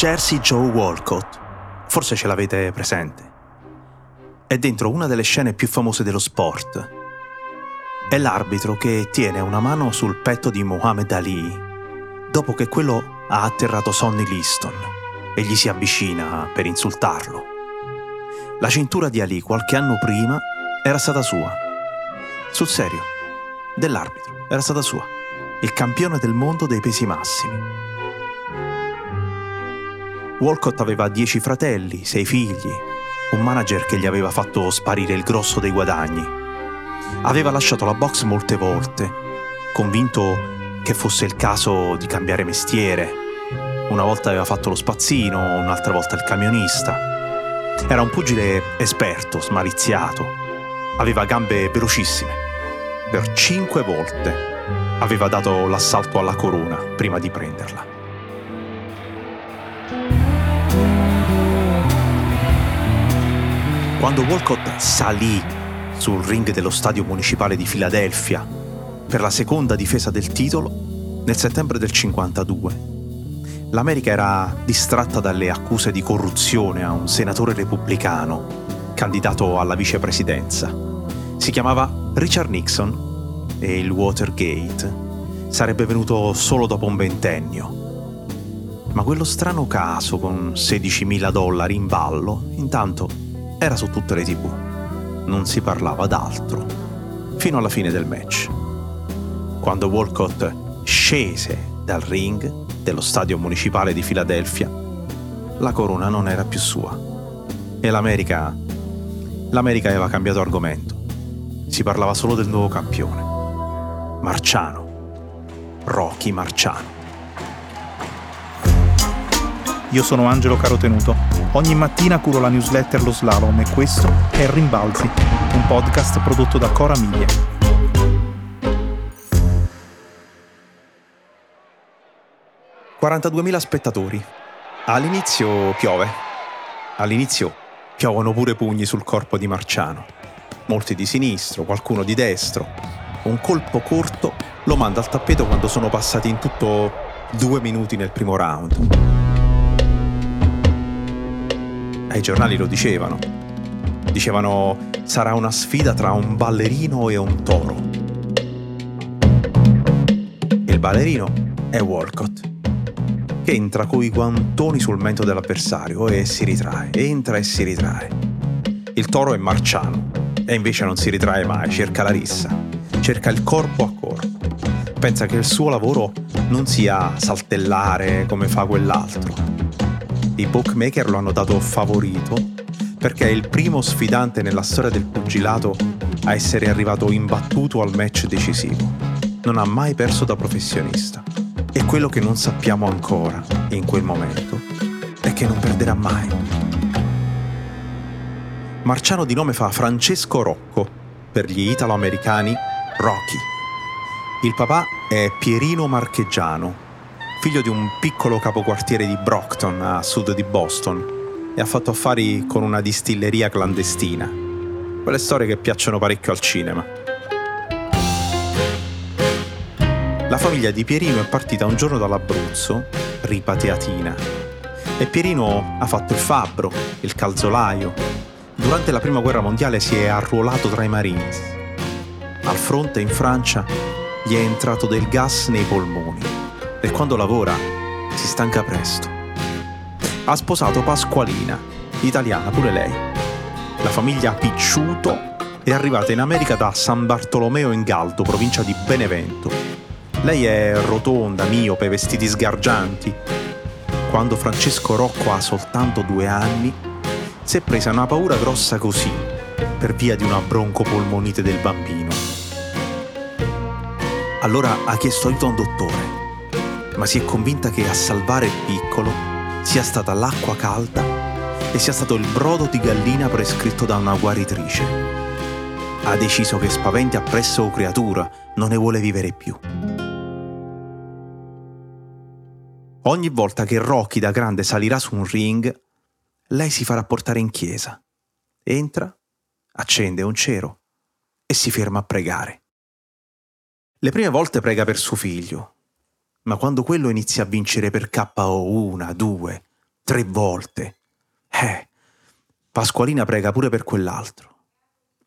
Jersey Joe Walcott. Forse ce l'avete presente. È dentro una delle scene più famose dello sport. È l'arbitro che tiene una mano sul petto di Muhammad Ali dopo che quello ha atterrato Sonny Liston e gli si avvicina per insultarlo. La cintura di Ali qualche anno prima era stata sua. Sul serio, dell'arbitro, era stata sua. Il campione del mondo dei pesi massimi. Walcott aveva dieci fratelli, sei figli, un manager che gli aveva fatto sparire il grosso dei guadagni. Aveva lasciato la box molte volte, convinto che fosse il caso di cambiare mestiere. Una volta aveva fatto lo spazzino, un'altra volta il camionista. Era un pugile esperto, smaliziato. Aveva gambe velocissime. Per cinque volte aveva dato l'assalto alla corona prima di prenderla. Quando Walcott salì sul ring dello stadio municipale di Filadelfia per la seconda difesa del titolo nel settembre del 52, l'America era distratta dalle accuse di corruzione a un senatore repubblicano candidato alla vicepresidenza. Si chiamava Richard Nixon e il Watergate sarebbe venuto solo dopo un ventennio. Ma quello strano caso con 16.000 dollari in ballo, intanto era su tutte le tv. Non si parlava d'altro. Fino alla fine del match. Quando Walcott scese dal ring dello stadio municipale di Filadelfia, la corona non era più sua. E l'America... L'America aveva cambiato argomento. Si parlava solo del nuovo campione. Marciano. Rocky Marciano. Io sono Angelo Carotenuto. Ogni mattina curo la newsletter Lo Slalom e questo è Rimbalzi, un podcast prodotto da Cora Miglia. «42.000 spettatori. All'inizio piove. All'inizio piovono pure pugni sul corpo di Marciano. Molti di sinistro, qualcuno di destro. Un colpo corto lo manda al tappeto quando sono passati in tutto due minuti nel primo round ai giornali lo dicevano. Dicevano sarà una sfida tra un ballerino e un toro. Il ballerino è Walcott, che entra coi guantoni sul mento dell'avversario e si ritrae, entra e si ritrae. Il toro è marciano e invece non si ritrae mai, cerca la rissa, cerca il corpo a corpo. Pensa che il suo lavoro non sia saltellare come fa quell'altro, i bookmaker lo hanno dato favorito perché è il primo sfidante nella storia del pugilato a essere arrivato imbattuto al match decisivo. Non ha mai perso da professionista. E quello che non sappiamo ancora in quel momento è che non perderà mai. Marciano di nome fa Francesco Rocco, per gli italo-americani Rocky. Il papà è Pierino Marcheggiano, figlio di un piccolo capoquartiere di Brockton a sud di Boston e ha fatto affari con una distilleria clandestina. Quelle storie che piacciono parecchio al cinema. La famiglia di Pierino è partita un giorno dall'Abruzzo, ripateatina, e Pierino ha fatto il fabbro, il calzolaio. Durante la prima guerra mondiale si è arruolato tra i Marines. Al fronte in Francia gli è entrato del gas nei polmoni e quando lavora si stanca presto. Ha sposato Pasqualina, italiana pure lei. La famiglia Picciuto è arrivata in America da San Bartolomeo in Galdo, provincia di Benevento. Lei è rotonda, miope, vestiti sgargianti. Quando Francesco Rocco ha soltanto due anni, si è presa una paura grossa così, per via di una broncopolmonite del bambino. Allora ha chiesto aiuto a un dottore ma si è convinta che a salvare il piccolo sia stata l'acqua calda e sia stato il brodo di gallina prescritto da una guaritrice. Ha deciso che spaventi appresso creatura non ne vuole vivere più. Ogni volta che Rocky da grande salirà su un ring, lei si farà portare in chiesa. Entra, accende un cero e si ferma a pregare. Le prime volte prega per suo figlio, ma quando quello inizia a vincere per KO una, due, tre volte. Eh, Pasqualina prega pure per quell'altro.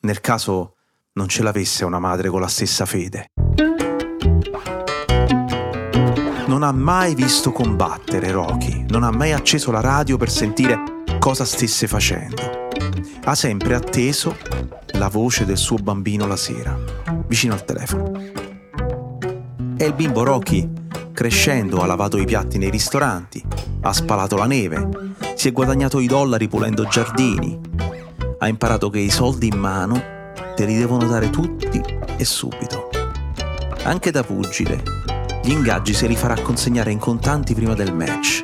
Nel caso non ce l'avesse una madre con la stessa fede. Non ha mai visto combattere Rocky, non ha mai acceso la radio per sentire cosa stesse facendo. Ha sempre atteso la voce del suo bambino la sera, vicino al telefono. E il bimbo Rocky, crescendo, ha lavato i piatti nei ristoranti, ha spalato la neve, si è guadagnato i dollari pulendo giardini, ha imparato che i soldi in mano te li devono dare tutti e subito. Anche da pugile, gli ingaggi se li farà consegnare in contanti prima del match.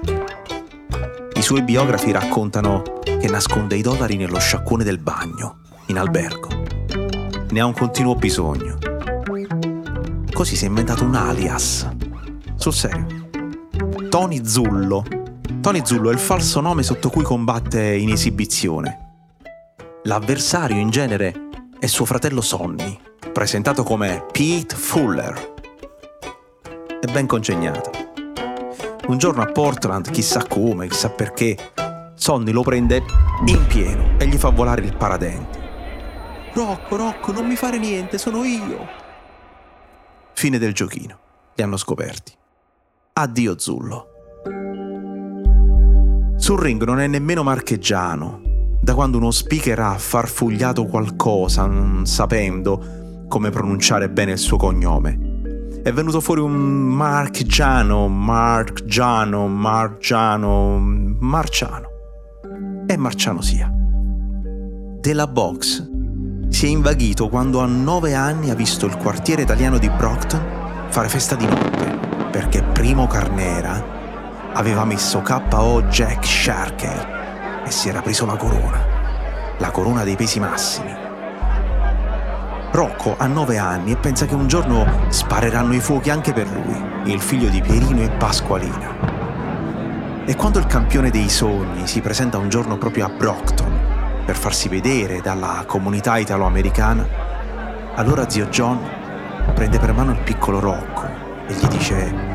I suoi biografi raccontano che nasconde i dollari nello sciacquone del bagno, in albergo. Ne ha un continuo bisogno. Così si è inventato un alias. Sul serio. Tony Zullo. Tony Zullo è il falso nome sotto cui combatte in esibizione. L'avversario in genere e suo fratello Sonny, presentato come Pete Fuller. È ben congegnato. Un giorno a Portland, chissà come, chissà perché, Sonny lo prende in pieno e gli fa volare il paradenti. Rocco, Rocco, non mi fare niente, sono io. Fine del giochino. Li hanno scoperti. Addio Zullo. Sul ring non è nemmeno marcheggiano, da quando uno speaker ha farfugliato qualcosa, non sapendo come pronunciare bene il suo cognome. È venuto fuori un Marchiano, Marchiano, Marciano, Marciano. E Marciano sia. Della box si è invaghito quando a nove anni ha visto il quartiere italiano di Brockton fare festa di notte, perché Primo Carnera aveva messo KO Jack Sharkey e si era preso la corona, la corona dei pesi massimi. Rocco ha nove anni e pensa che un giorno spareranno i fuochi anche per lui, il figlio di Pierino e Pasqualina. E quando il campione dei sogni si presenta un giorno proprio a Brockton per farsi vedere dalla comunità italo-americana, allora zio John prende per mano il piccolo Rocco e gli dice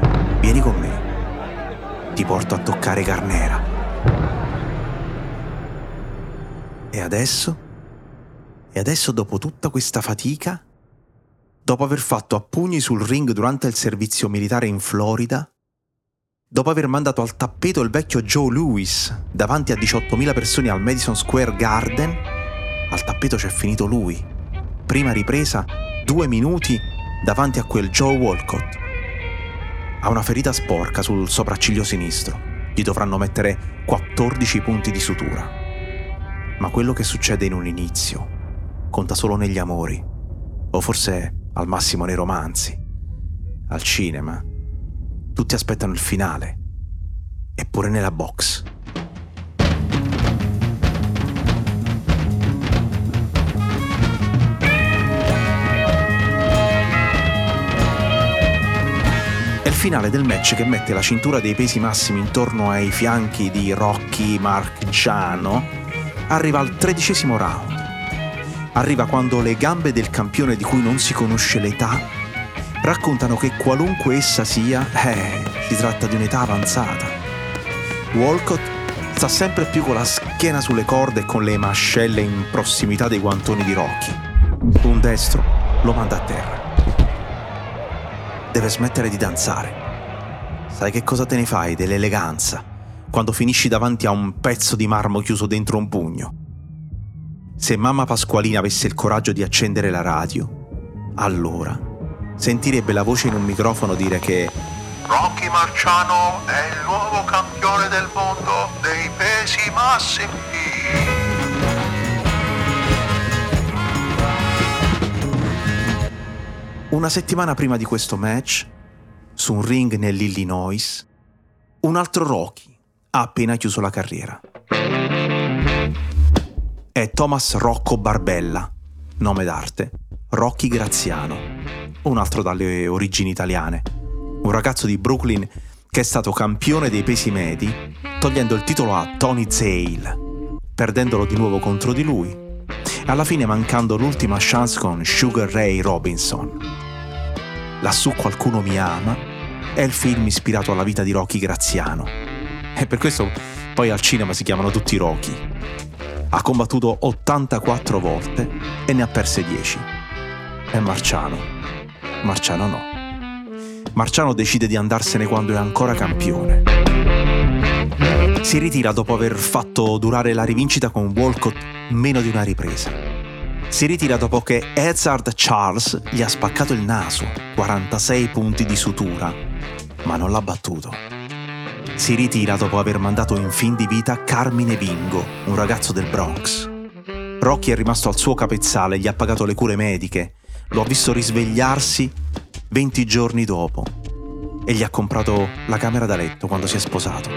vieni con me, ti porto a toccare Carnera. E adesso? E adesso dopo tutta questa fatica? Dopo aver fatto a pugni sul ring durante il servizio militare in Florida? Dopo aver mandato al tappeto il vecchio Joe Lewis davanti a 18.000 persone al Madison Square Garden, al tappeto c'è finito lui. Prima ripresa, due minuti davanti a quel Joe Walcott. Ha una ferita sporca sul sopracciglio sinistro. Gli dovranno mettere 14 punti di sutura ma quello che succede in un inizio conta solo negli amori, o forse al massimo nei romanzi. Al cinema, tutti aspettano il finale, eppure nella box. È il finale del match che mette la cintura dei pesi massimi intorno ai fianchi di Rocky Marciano arriva al tredicesimo round. Arriva quando le gambe del campione di cui non si conosce l'età raccontano che qualunque essa sia, eh, si tratta di un'età avanzata. Walcott sta sempre più con la schiena sulle corde e con le mascelle in prossimità dei guantoni di Rocky. Un destro lo manda a terra. Deve smettere di danzare. Sai che cosa te ne fai dell'eleganza? quando finisci davanti a un pezzo di marmo chiuso dentro un pugno. Se mamma Pasqualina avesse il coraggio di accendere la radio, allora sentirebbe la voce in un microfono dire che Rocky Marciano è il nuovo campione del mondo dei pesi massimi. Una settimana prima di questo match, su un ring nell'Illinois, un altro Rocky, ha appena chiuso la carriera. È Thomas Rocco Barbella, nome d'arte, Rocky Graziano, un altro dalle origini italiane, un ragazzo di Brooklyn che è stato campione dei pesi medi, togliendo il titolo a Tony Zale, perdendolo di nuovo contro di lui, alla fine mancando l'ultima chance con Sugar Ray Robinson. Lassù qualcuno mi ama è il film ispirato alla vita di Rocky Graziano e per questo Poi al cinema si chiamano tutti Rocky. Ha combattuto 84 volte e ne ha perse 10. E Marciano? Marciano no. Marciano decide di andarsene quando è ancora campione. Si ritira dopo aver fatto durare la rivincita con Walcott meno di una ripresa. Si ritira dopo che Ezard Charles gli ha spaccato il naso, 46 punti di sutura, ma non l'ha battuto. Si ritira dopo aver mandato in fin di vita Carmine Vingo, un ragazzo del Bronx. Rocky è rimasto al suo capezzale, gli ha pagato le cure mediche, lo ha visto risvegliarsi 20 giorni dopo e gli ha comprato la camera da letto quando si è sposato.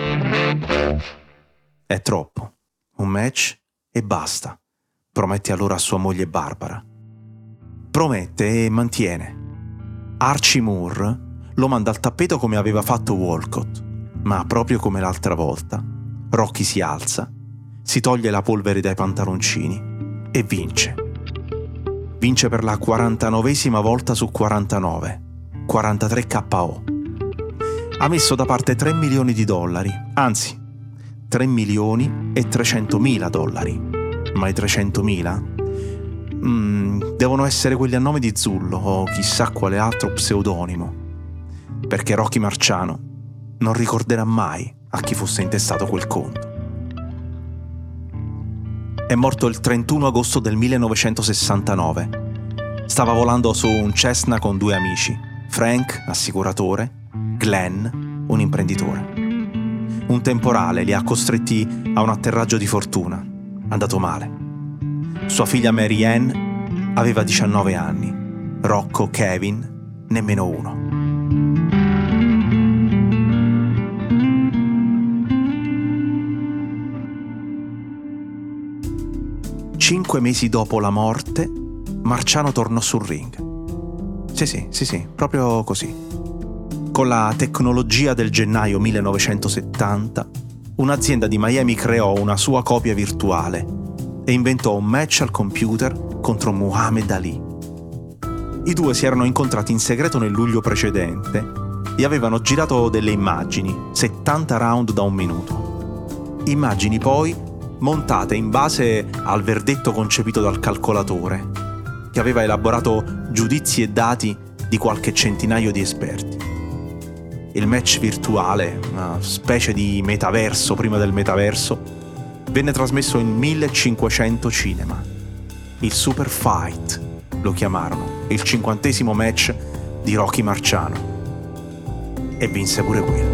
È troppo. Un match e basta, promette allora a sua moglie Barbara. Promette e mantiene. Archie Moore lo manda al tappeto come aveva fatto Walcott, ma proprio come l'altra volta, Rocky si alza, si toglie la polvere dai pantaloncini e vince. Vince per la 49esima volta su 49, 43 KO. Ha messo da parte 3 milioni di dollari, anzi 3 milioni e 300 mila dollari. Ma i 300 mila? Mm, devono essere quelli a nome di Zullo o chissà quale altro pseudonimo. Perché Rocky Marciano non ricorderà mai a chi fosse intestato quel conto. È morto il 31 agosto del 1969. Stava volando su un Cessna con due amici, Frank, assicuratore, Glenn, un imprenditore. Un temporale li ha costretti a un atterraggio di fortuna, andato male. Sua figlia Mary Ann aveva 19 anni, Rocco Kevin nemmeno uno. Cinque mesi dopo la morte, Marciano tornò sul ring. Sì, sì, sì, sì, proprio così. Con la tecnologia del gennaio 1970, un'azienda di Miami creò una sua copia virtuale e inventò un match al computer contro Muhammad Ali. I due si erano incontrati in segreto nel luglio precedente e avevano girato delle immagini, 70 round da un minuto. Immagini poi montate in base al verdetto concepito dal calcolatore, che aveva elaborato giudizi e dati di qualche centinaio di esperti. Il match virtuale, una specie di metaverso prima del metaverso, venne trasmesso in 1500 cinema. Il Super Fight lo chiamarono, il cinquantesimo match di Rocky Marciano. E vinse pure quello.